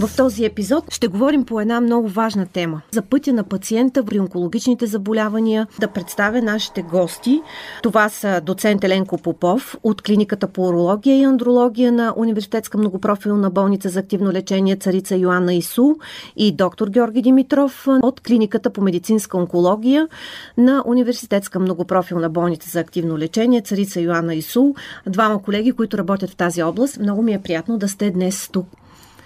В този епизод ще говорим по една много важна тема за пътя на пациента при онкологичните заболявания. Да представя нашите гости. Това са доцент Еленко Попов от клиниката по урология и андрология на Университетска многопрофилна болница за активно лечение Царица Йоанна Ису и доктор Георги Димитров от клиниката по медицинска онкология на Университетска многопрофилна болница за активно лечение Царица Йоанна Ису. Двама колеги, които работят в тази област. Много ми е приятно да сте днес тук.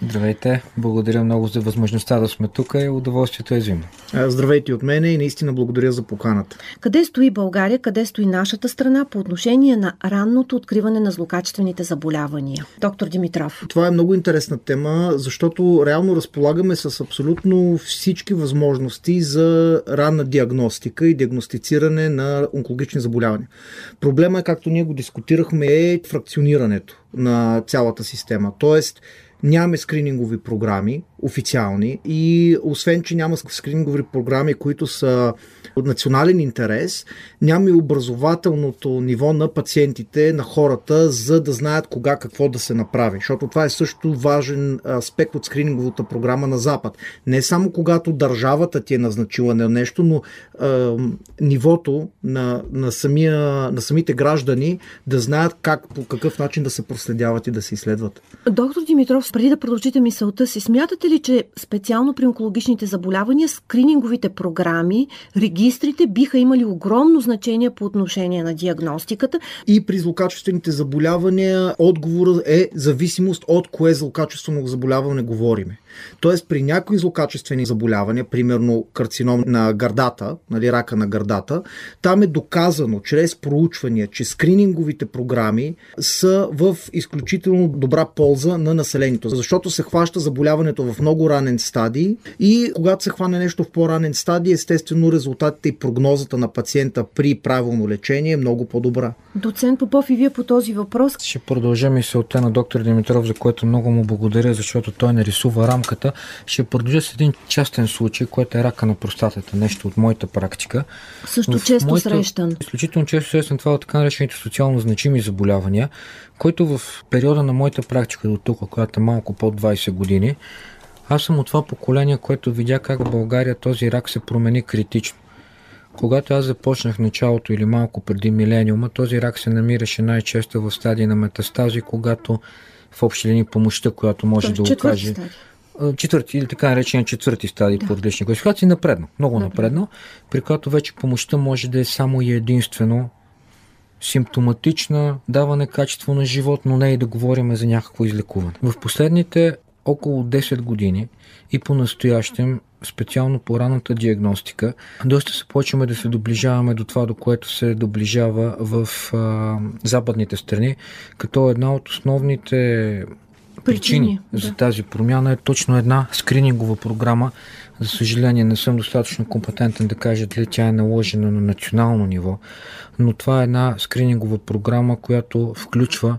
Здравейте, благодаря много за възможността да сме тук и удоволствието е взаимно. Здравейте от мене и наистина благодаря за поканата. Къде стои България, къде стои нашата страна по отношение на ранното откриване на злокачествените заболявания? Доктор Димитров. Това е много интересна тема, защото реално разполагаме с абсолютно всички възможности за ранна диагностика и диагностициране на онкологични заболявания. Проблема е, както ние го дискутирахме, е фракционирането на цялата система. Тоест, Нямаме скринингови програми, официални, и освен, че няма скринингови програми, които са от национален интерес, няма и образователното ниво на пациентите, на хората, за да знаят кога какво да се направи. Защото това е също важен аспект от скрининговата програма на Запад. Не само когато държавата ти е назначила на нещо, но е, нивото на, на, самия, на самите граждани да знаят как, по какъв начин да се проследяват и да се изследват. Доктор Димитров, преди да продължите мисълта си, смятате ли, че специално при онкологичните заболявания скрининговите програми, регистрите биха имали огромно значение по отношение на диагностиката? И при злокачествените заболявания отговорът е зависимост от кое злокачествено заболяване говориме. Тоест при някои злокачествени заболявания, примерно карцином на гърдата, нали, рака на гърдата, там е доказано чрез проучвания, че скрининговите програми са в изключително добра полза на населението, защото се хваща заболяването в много ранен стадий и когато се хване нещо в по-ранен стадий, естествено резултатите и прогнозата на пациента при правилно лечение е много по-добра. Доцент Попов и вие по този въпрос. Ще продължа мисълта на доктор Димитров, за което много му благодаря, защото той нарисува рамката. Ще продължа с един частен случай, който е рака на простатата, нещо от моята практика. Също в често моята, срещан. Изключително често срещан това от така наречените социално значими заболявания, който в периода на моята практика до тук, която е малко под 20 години, аз съм от това поколение, което видя как в България този рак се промени критично. Когато аз започнах началото или малко преди милениума, този рак се намираше най-често в стадии на метастази, когато в общи линии помощта, която може да окаже. Четвърти или така наречения четвърти стадий да. по различни класификации, напредно, много да, напредно, при която вече помощта може да е само и единствено симптоматична, даване качество на живот, но не и да говорим за някакво излекуване. В последните около 10 години и по-настоящем, специално по ранната диагностика, доста се почваме да се доближаваме до това, до което се доближава в а, западните страни, като една от основните причини, причини да. за тази промяна е точно една скринингова програма. За съжаление не съм достатъчно компетентен да кажа дали тя е наложена на национално ниво, но това е една скринингова програма, която включва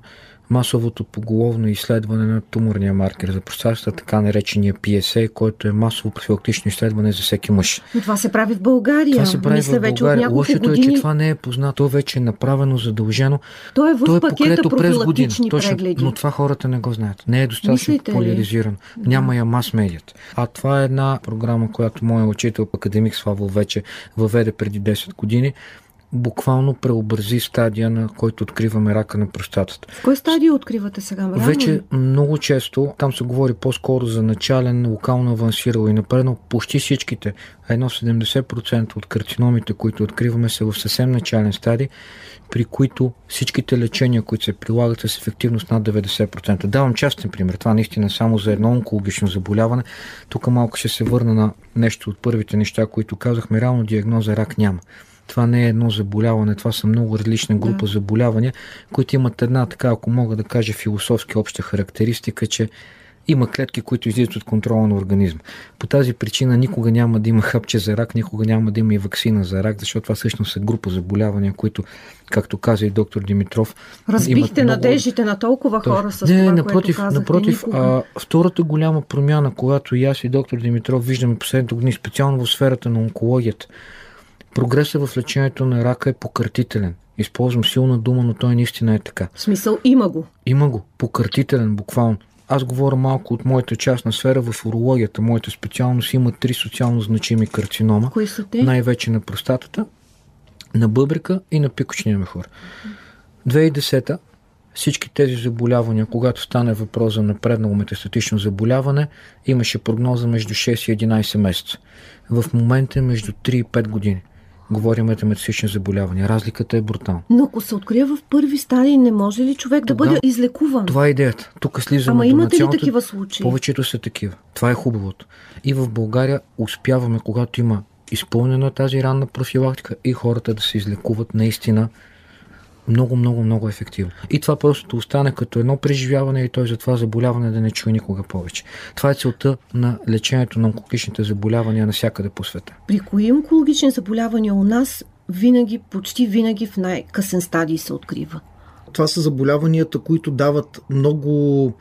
масовото поголовно изследване на туморния маркер за простатата, така наречения PSA, който е масово профилактично изследване за всеки мъж. Но това се прави в България. Това се прави Мисля, в България. Лошото години... е, че това не е познато, то вече е направено, задължено. То е в То е пакета през година. Точно, но това хората не го знаят. Не е достатъчно популяризирано. Да. Няма я мас медият. А това е една програма, която моят учител, академик Славол, вече въведе преди 10 години буквално преобрази стадия, на който откриваме рака на простатата. В кой стадия откривате сега? Рано? Вече много често, там се говори по-скоро за начален, локално авансирал и напреднал. Почти всичките, едно 70% от карциномите, които откриваме, са в съвсем начален стадий, при които всичките лечения, които се прилагат с ефективност над 90%. Давам частен пример. Това наистина само за едно онкологично заболяване. Тук малко ще се върна на нещо от първите неща, които казахме. Реално диагноза рак няма. Това не е едно заболяване, това са много различна група да. заболявания, които имат една така, ако мога да кажа, философски обща характеристика, че има клетки, които излизат от контрола на организма. По тази причина никога няма да има хапче за рак, никога няма да има и вакцина за рак, защото това всъщност са група заболявания, които, както каза и доктор Димитров, Разбихте много... надеждите на толкова хора с не, това, напротив, което напротив а, втората голяма промяна, която и аз и доктор Димитров виждаме последните години, специално в сферата на онкологията, прогресът в лечението на рака е пократителен. Използвам силна дума, но той наистина е така. В смисъл има го. Има го. Пократителен, буквално. Аз говоря малко от моята частна сфера в урологията. Моята специалност има три социално значими карцинома. Кои са те? Най-вече на простатата, на бъбрика и на пикочния мехур. 2010 всички тези заболявания, когато стане въпрос за напреднало метастатично заболяване, имаше прогноза между 6 и 11 месеца. В момента е между 3 и 5 години говорим метастатични заболявания. Разликата е брутална. Но ако се открие в първи стадии, не може ли човек да бъде излекуван? Това е идеята. Тук слизаме Ама имате ли такива случаи? Повечето са такива. Това е хубавото. И в България успяваме, когато има изпълнена тази ранна профилактика и хората да се излекуват наистина много, много, много ефективно. И това просто остане като едно преживяване и той за това заболяване да не чуе никога повече. Това е целта на лечението на онкологичните заболявания навсякъде по света. При кои онкологични заболявания у нас винаги, почти винаги в най-късен стадий се открива? Това са заболяванията, които дават много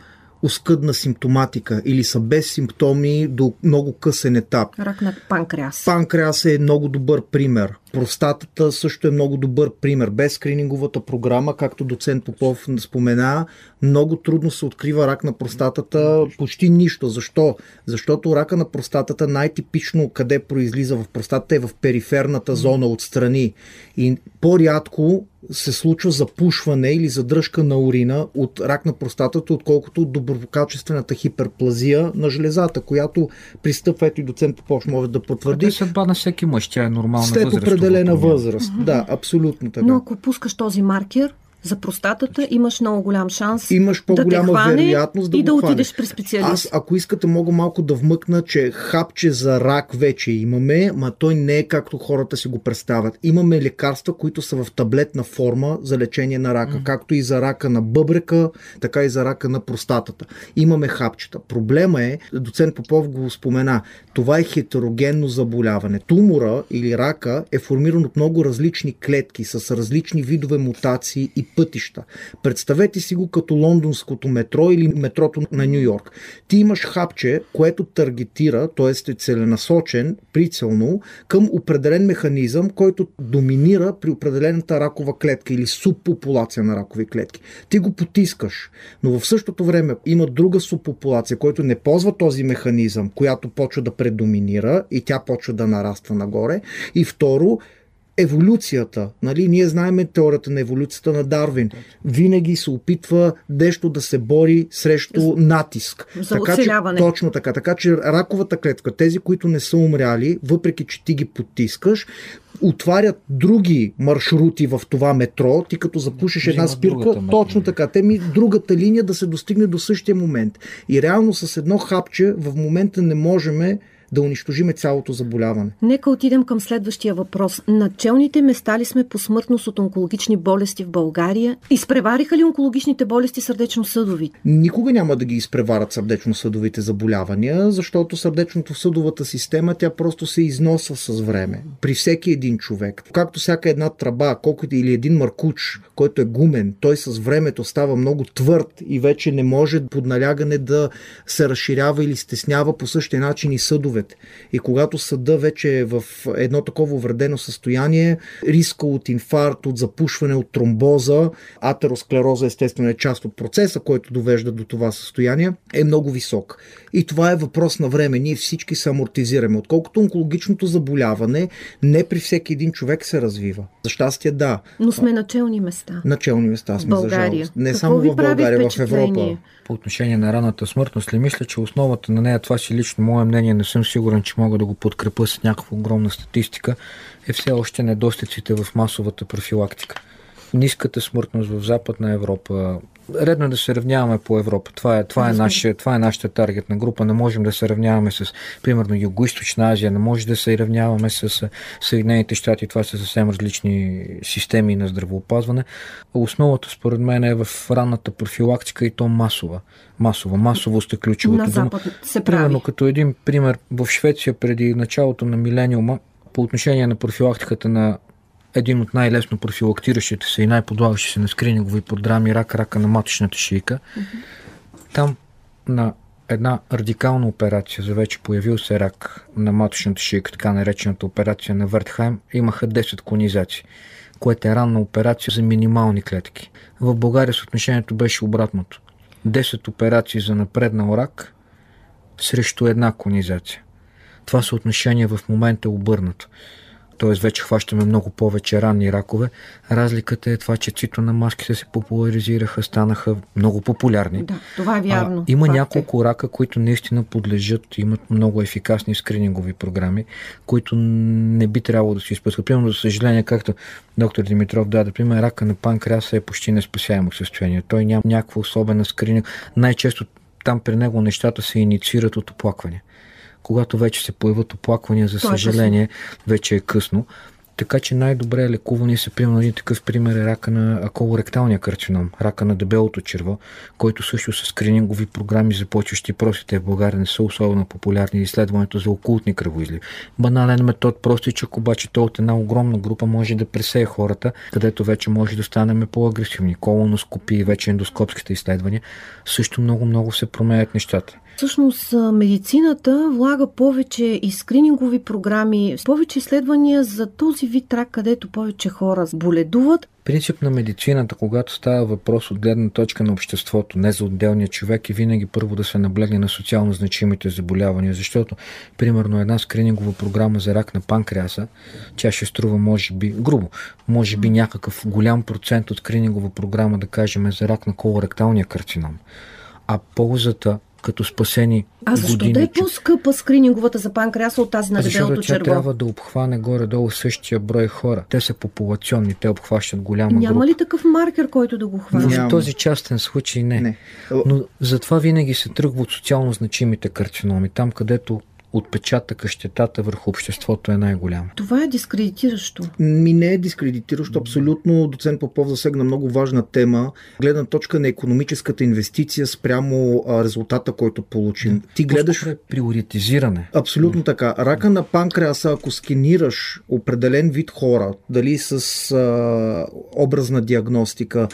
оскъдна симптоматика или са без симптоми до много късен етап. Рак на панкреас. Панкреас е много добър пример. Простатата също е много добър пример. Без скрининговата програма, както доцент Попов спомена, много трудно се открива рак на простатата, почти нищо. Защо? Защото рака на простатата най-типично къде произлиза в простатата е в периферната зона отстрани. И по-рядко се случва запушване или задръжка на урина от рак на простатата, отколкото от доброкачествената хиперплазия на железата, която пристъпва, ето и доцент Попов може да потвърди. Това е съдба на всеки мъж, тя е нормална След възраст определена възраст. Да, абсолютно така. Но ако пускаш този маркер, за простатата имаш много голям шанс имаш по-голяма да вероятност да и да хване. отидеш при специалист. Аз, ако искате, мога малко да вмъкна, че хапче за рак вече имаме, ма той не е както хората си го представят. Имаме лекарства, които са в таблетна форма за лечение на рака, mm. както и за рака на бъбрека, така и за рака на простатата. Имаме хапчета. Проблема е, доцент Попов го спомена, това е хетерогенно заболяване. Тумора или рака е формиран от много различни клетки с различни видове мутации и пътища. Представете си го като лондонското метро или метрото на Нью Йорк. Ти имаш хапче, което таргетира, т.е. е целенасочен, прицелно, към определен механизъм, който доминира при определената ракова клетка или субпопулация на ракови клетки. Ти го потискаш, но в същото време има друга субпопулация, който не ползва този механизъм, която почва да предоминира и тя почва да нараства нагоре. И второ, еволюцията. Нали? Ние знаем теорията на еволюцията на Дарвин. Винаги се опитва нещо да се бори срещу натиск. За така, оцеляване. Че, точно така. Така че раковата клетка, тези, които не са умряли, въпреки че ти ги потискаш, отварят други маршрути в това метро, ти като запушиш една спирка, точно така. Те ми другата линия да се достигне до същия момент. И реално с едно хапче в момента не можем да унищожиме цялото заболяване. Нека отидем към следващия въпрос. Началните места ли сме по смъртност от онкологични болести в България? Изпревариха ли онкологичните болести сърдечно-съдови? Никога няма да ги изпреварат сърдечно-съдовите заболявания, защото сърдечно-съдовата система тя просто се износва с време. При всеки един човек. Както всяка една тръба, колкото или един маркуч, който е гумен, той с времето става много твърд и вече не може под налягане да се разширява или стеснява по същия начин и съдове съдовете. И когато съда вече е в едно такова увредено състояние, риска от инфаркт, от запушване, от тромбоза, атеросклероза естествено е част от процеса, който довежда до това състояние, е много висок. И това е въпрос на време. Ние всички се амортизираме. Отколкото онкологичното заболяване не при всеки един човек се развива. За щастие да. Но сме начални места. Начални места сме, България. за жалост. Не Какво само в България, в Европа. По отношение на раната смъртност ли мисля, че основата на нея, това си лично мое мнение, не съм сигурен, че мога да го подкрепя с някаква огромна статистика, е все още недостиците в масовата профилактика. Ниската смъртност в Западна Европа, редно е да се равняваме по Европа. Това е, това е, наша, това е нашата таргетна група. Не можем да се равняваме с, примерно, Юго-Источна Азия, не може да се равняваме с Съединените щати. Това са съвсем различни системи на здравеопазване. Основата, според мен, е в ранната профилактика и то масова. Масова. Масовост е ключовото. На Запад се прави. Примерно, като един пример, в Швеция преди началото на милениума, по отношение на профилактиката на един от най-лесно профилактиращите се и най-подлагащи се на скринингови програми рак, рака на маточната шийка. Mm-hmm. Там на една радикална операция за вече появил се рак на маточната шийка, така наречената операция на Вертхайм, имаха 10 конизации, което е ранна операция за минимални клетки. В България съотношението беше обратното. 10 операции за напреднал рак срещу една конизация. Това съотношение в момента е обърнато т.е. вече хващаме много повече ранни ракове. Разликата е това, че цито на маските се популяризираха, станаха много популярни. Да, това е вярно. А, има Факт е. няколко е. рака, които наистина подлежат, имат много ефикасни скринингови програми, които не би трябвало да се изпускат. Примерно, за съжаление, както доктор Димитров даде пример, рака на панкреаса е почти неспасяемо състояние. Той няма някаква особена скрининг. Най-често там при него нещата се инициират от оплакване когато вече се появят оплаквания, за съжаление, вече е късно. Така че най-добре е лекуване са, примерно, един такъв пример е рака на колоректалния карцином, рака на дебелото черво, който също с скринингови програми, започващи простите в България, не са особено популярни. Изследването за окултни кръвоизливи. Банален метод, простичък, обаче той от една огромна група може да пресее хората, където вече може да станем по-агресивни. Колоноскопии, вече ендоскопските изследвания, също много-много се променят нещата. Всъщност медицината влага повече и скринингови програми, повече изследвания за този вид рак, където повече хора боледуват. Принцип на медицината, когато става въпрос от гледна точка на обществото, не за отделния човек, е винаги първо да се наблегне на социално значимите заболявания, защото, примерно, една скринингова програма за рак на панкреаса, тя ще струва, може би, грубо, може би някакъв голям процент от скринингова програма, да кажем, за рак на колоректалния карцином. А ползата като спасени А защо години, да е по-скъпа скрининговата за панкреаса от тази на дебелото черво? трябва да обхване горе-долу същия брой хора. Те са популационни, те обхващат голяма Няма група. ли такъв маркер, който да го хване? В този частен случай не. не. Но затова винаги се тръгва от социално значимите карциноми. Там, където отпечатъка, щетата върху обществото е най-голям. Това е дискредитиращо. Ми не е дискредитиращо. Абсолютно доцент Попов засегна много важна тема. Гледна точка на економическата инвестиция спрямо резултата, който получим. Ти гледаш... Е приоритизиране. Абсолютно така. Рака на панкреаса, ако сканираш определен вид хора, дали с а, образна диагностика,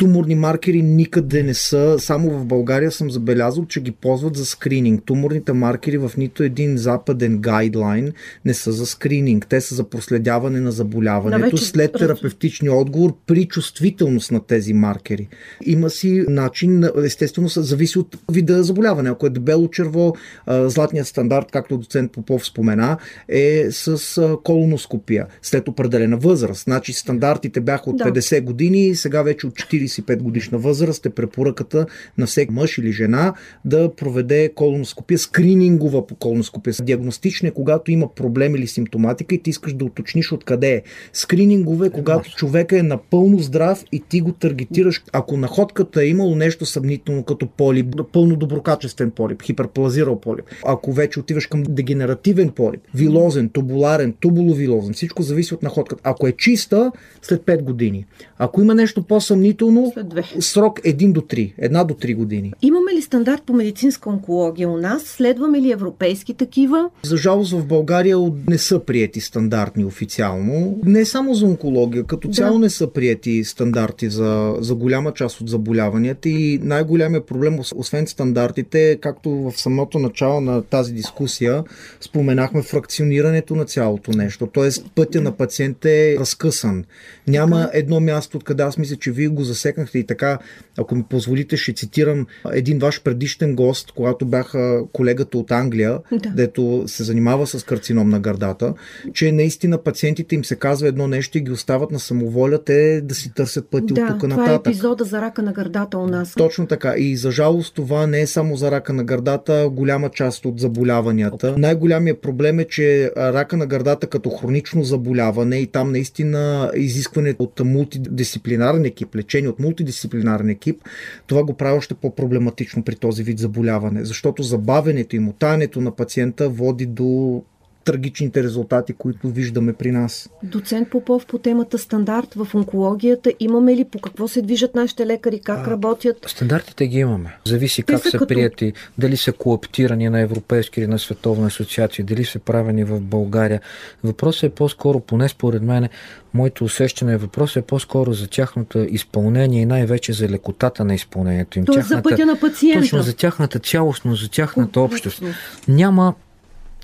Туморни маркери никъде не са. Само в България съм забелязал, че ги ползват за скрининг. Туморните маркери в нито един западен гайдлайн не са за скрининг. Те са за проследяване на заболяването вече... след терапевтичния отговор при чувствителност на тези маркери. Има си начин, естествено, зависи от вида заболяване. Ако е дебело черво, златният стандарт, както доцент Попов спомена, е с колоноскопия след определена възраст. Значи стандартите бяха от да. 50 години, сега вече от 40 35 годишна възраст е препоръката на всеки мъж или жена да проведе колоноскопия, скринингова по колоноскопия. Диагностична е когато има проблем или симптоматика и ти искаш да уточниш откъде е. Скринингове е когато човека е напълно здрав и ти го таргетираш. Ако находката е имало нещо съмнително като полип, пълно доброкачествен полип, хиперплазирал полип, ако вече отиваш към дегенеративен полип, вилозен, тубуларен, тубуловилозен, всичко зависи от находката. Ако е чиста, след 5 години. Ако има нещо по-съмнително, Следователно, срок 1 до 3, една до 3 години. Имаме ли стандарт по медицинска онкология у нас? Следваме ли европейски такива? За жалост в България не са приети стандартни официално. Не само за онкология, като да. цяло не са приети стандарти за, за голяма част от заболяванията и най-голямият проблем, освен стандартите, както в самото начало на тази дискусия споменахме фракционирането на цялото нещо. Тоест пътя на пациента е разкъсан. Няма едно място, откъде аз мисля, че вие го засегнахте засекнахте и така, ако ми позволите, ще цитирам един ваш предишен гост, когато бяха колегата от Англия, да. дето се занимава с карцином на гърдата, че наистина пациентите им се казва едно нещо и ги остават на самоволя те да си търсят пъти да, от тук нататък. това е епизода за рака на гърдата у нас. Точно така. И за жалост това не е само за рака на гърдата, голяма част от заболяванията. Най-голямият проблем е, че рака на гърдата като хронично заболяване и там наистина изискване от мултидисциплинарен екип, лечение от мултидисциплинарен екип, това го прави още по-проблематично при този вид заболяване, защото забавенето и мутането на пациента води до трагичните резултати, които виждаме при нас. Доцент Попов по темата стандарт в онкологията. Имаме ли по какво се движат нашите лекари, как а, работят? Стандартите ги имаме. Зависи Те как са, са като... прияти, дали са кооптирани на европейски или на световна асоциация, дали са правени в България. Въпросът е по-скоро, поне според мен, моето усещане, въпросът е по-скоро за тяхното изпълнение и най-вече за лекотата на изпълнението им. Тоест тяхната, за пътя на пациента. Точно за тяхната цялостност, за тяхната общност. Няма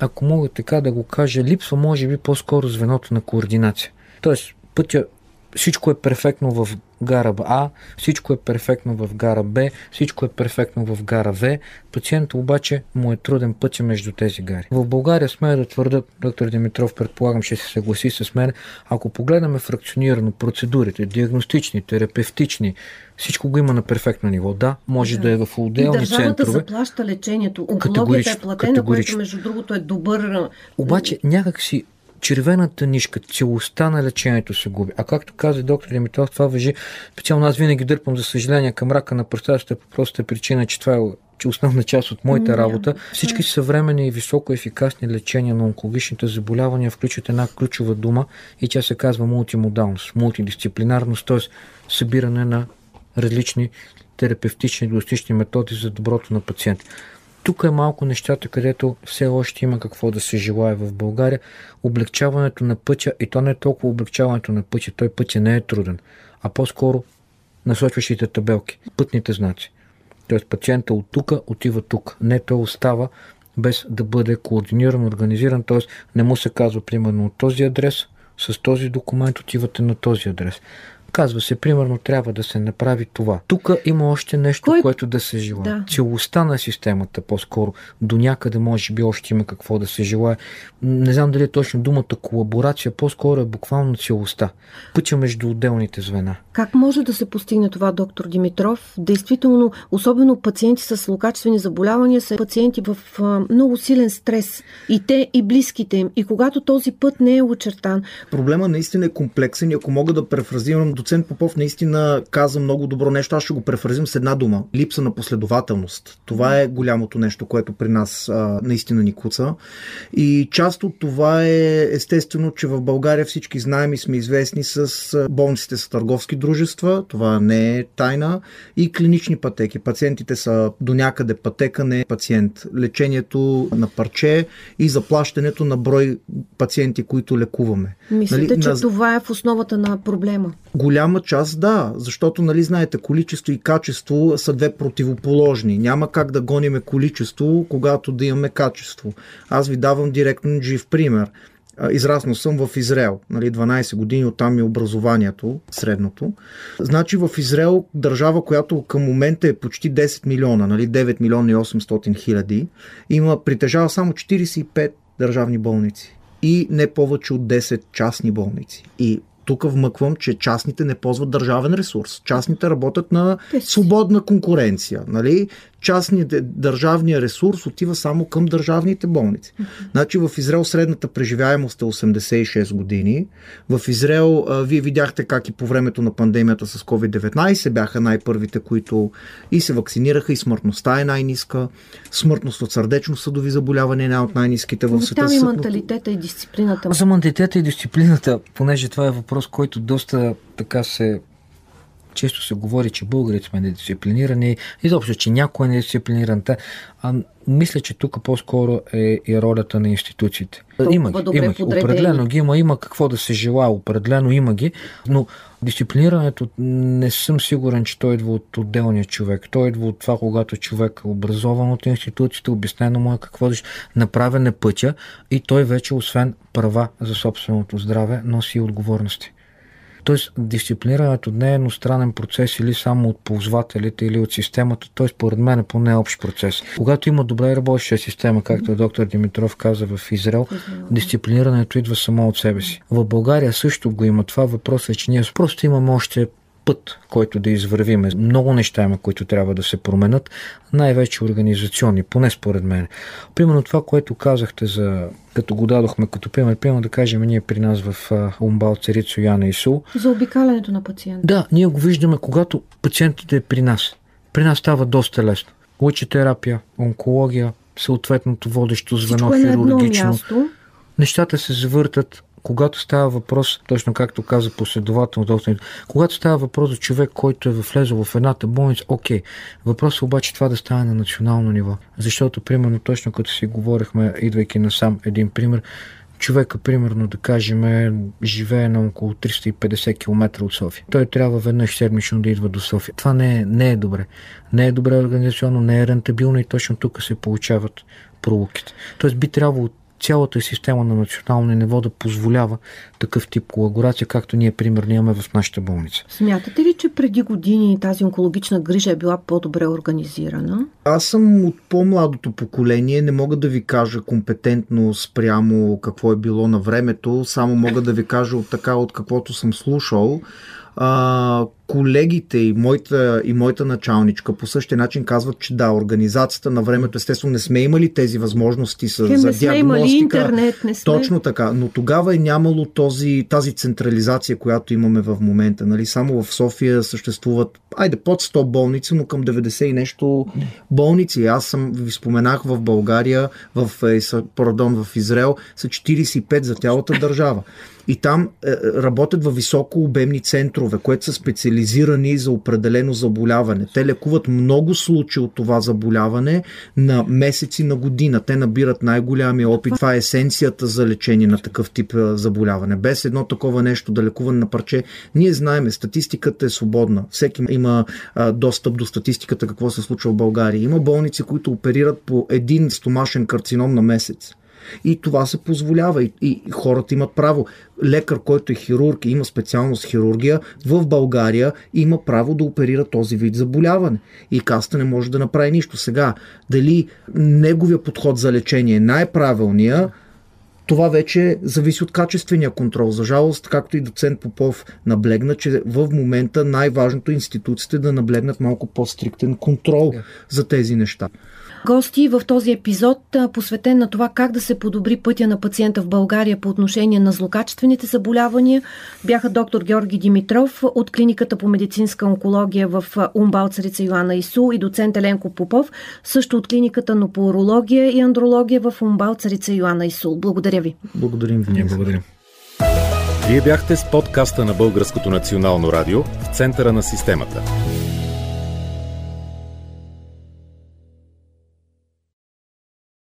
ако мога така да го кажа, липсва може би по-скоро звеното на координация. Тоест, пътя, всичко е перфектно в гара А, всичко е перфектно в гара Б, всичко е перфектно в гара В. Пациентът обаче му е труден пътя между тези гари. В България сме да твърда, доктор Димитров, предполагам, ще се съгласи с мен, ако погледнем фракционирано процедурите, диагностични, терапевтични, всичко го има на перфектно ниво. Да, може да, да е в отделни центрове. Държавата заплаща лечението. Онкологията е платена, което между другото е добър... Обаче някакси червената нишка, целостта на лечението се губи. А както каза доктор Димитров, това въжи специално аз винаги дърпам, за съжаление, към рака на пръстата по простата причина, че това е че основна част от моята работа. Всички съвременни и високо ефикасни лечения на онкологичните заболявания включват една ключова дума и тя се казва мултимодалност, мултидисциплинарност, т.е. събиране на различни терапевтични диагностични методи за доброто на пациента. Тук е малко нещата, където все още има какво да се желая в България. Облегчаването на пътя, и то не е толкова облегчаването на пътя, той пътя не е труден, а по-скоро насочващите табелки, пътните знаци. Тоест пациента от тук отива тук. Не той остава без да бъде координиран, организиран, т.е. не му се казва примерно от този адрес, с този документ отивате на този адрес. Казва се, примерно, трябва да се направи това. Тук има още нещо, Кой... което да се желая. Да. Целостта на системата, по-скоро, до някъде може би още има какво да се желая. Не знам дали е точно думата колаборация, по-скоро е буквално целостта. Пътя между отделните звена. Как може да се постигне това, доктор Димитров? Действително, особено пациенти с злокачествени заболявания са пациенти в много силен стрес. И те, и близките им. И когато този път не е очертан. Проблема наистина е комплексен и ако мога да префразирам доцент Попов наистина каза много добро нещо. Аз ще го префразим с една дума. Липса на последователност. Това е голямото нещо, което при нас а, наистина ни куца. И част от това е естествено, че в България всички знаем и сме известни с болниците с търговски дружества. Това не е тайна. И клинични пътеки. Пациентите са до някъде пътека, не е пациент. Лечението на парче и заплащането на брой пациенти, които лекуваме. Мислите, нали? че на... това е в основата на проблема? Голяма част да, защото, нали, знаете, количество и качество са две противоположни. Няма как да гониме количество, когато да имаме качество. Аз ви давам директно жив пример. Израснал съм в Израел. Нали, 12 години оттам е образованието, средното. Значи в Израел, държава, която към момента е почти 10 милиона, нали, 9 милиона и 800 хиляди, има, притежава само 45 държавни болници и не повече от 10 частни болници. И тук вмъквам, че частните не ползват държавен ресурс. Частните работят на свободна конкуренция. Нали? Частния държавния ресурс отива само към държавните болници. Значи в Израел средната преживяемост е 86 години. В Израел а, вие видяхте как и по времето на пандемията с COVID-19 бяха най-първите, които и се вакцинираха, и смъртността е най-ниска. Смъртност от сърдечно-съдови заболявания е една от най-низките в света. Там и менталитета и дисциплината. За менталитета и дисциплината, понеже това е въпрос, който доста така се често се говори, че българите сме недисциплинирани, изобщо, че някой е недисциплиниран. А, мисля, че тук по-скоро е и ролята на институциите. Има ги, има ги. Определено ги има, има какво да се желая, определено има ги, но дисциплинирането не съм сигурен, че той идва от отделния човек. Той идва от това, когато човек е образован от институциите, обяснено му е какво да направен е пътя и той вече, освен права за собственото здраве, носи и отговорности. Тоест, дисциплинирането не е едностранен процес или само от ползвателите или от системата. Той според мен е поне общ процес. Когато има добре работеща система, както доктор Димитров каза в Израел, дисциплинирането идва само от себе си. В България също го има това. Въпросът е, че ние просто имаме още път, който да извървиме. Много неща има, които трябва да се променят, най-вече организационни, поне според мен. Примерно това, което казахте за като го дадохме като пример, примерно да кажем ние при нас в Умбал, Царицо, Яна и Сул. За обикалянето на пациента. Да, ние го виждаме, когато пациентът е при нас. При нас става доста лесно. Лъчетерапия, онкология, съответното водещо звено Всичко е хирургично. Нещата се завъртат когато става въпрос, точно както каза последователно когато става въпрос за човек, който е влезъл в едната болница, окей. Въпросът обаче това да стане на национално ниво. Защото, примерно, точно като си говорихме, идвайки насам един пример, човека, примерно, да кажем, живее на около 350 км от София. Той трябва веднъж седмично да идва до София. Това не е, не е добре. Не е добре организационно, не е рентабилно и точно тук се получават пролуките. Тоест би трябвало цялата система на национално ниво да позволява такъв тип колаборация, както ние примерно имаме в нашата болница. Смятате ли, че преди години тази онкологична грижа е била по-добре организирана? Аз съм от по-младото поколение, не мога да ви кажа компетентно спрямо какво е било на времето, само мога да ви кажа от така, от каквото съм слушал. А, колегите и моята, и моята началничка по същия начин казват, че да, организацията на времето, естествено, не сме имали тези възможности с, Те за не сме диагностика. имали интернет, не сме. Точно така, но тогава е нямало този, тази централизация, която имаме в момента. Нали? Само в София съществуват, айде, под 100 болници, но към 90 и нещо болници. Аз съм, ви споменах в България, в, е, пардон, в Израел, са 45 за цялата държава. И там е, работят във високо обемни центрове, които са специализирани за определено заболяване. Те лекуват много случаи от това заболяване на месеци, на година. Те набират най-голямия опит. Това е есенцията за лечение на такъв тип е, заболяване. Без едно такова нещо да лекуване на парче, ние знаеме, статистиката е свободна. Всеки има а, достъп до статистиката какво се случва в България. Има болници, които оперират по един стомашен карцином на месец. И това се позволява. И, и хората имат право. Лекар, който е хирург и има специалност хирургия, в България има право да оперира този вид заболяване. И каста не може да направи нищо. Сега, дали неговия подход за лечение е най-правилния, това вече зависи от качествения контрол. За жалост, както и доцент Попов наблегна, че в момента най-важното е институциите да наблегнат малко по-стриктен контрол за тези неща. Гости в този епизод, посветен на това как да се подобри пътя на пациента в България по отношение на злокачествените заболявания, бяха доктор Георги Димитров от клиниката по медицинска онкология в а, Умбал Царица Йоанна Ису и доцент Еленко Попов, също от клиниката на по урология и андрология в Умбал Царица Йоанна Ису. Благодаря ви. Благодарим ви. Ние благодарим. Вие бяхте с подкаста на Българското национално радио в центъра на системата.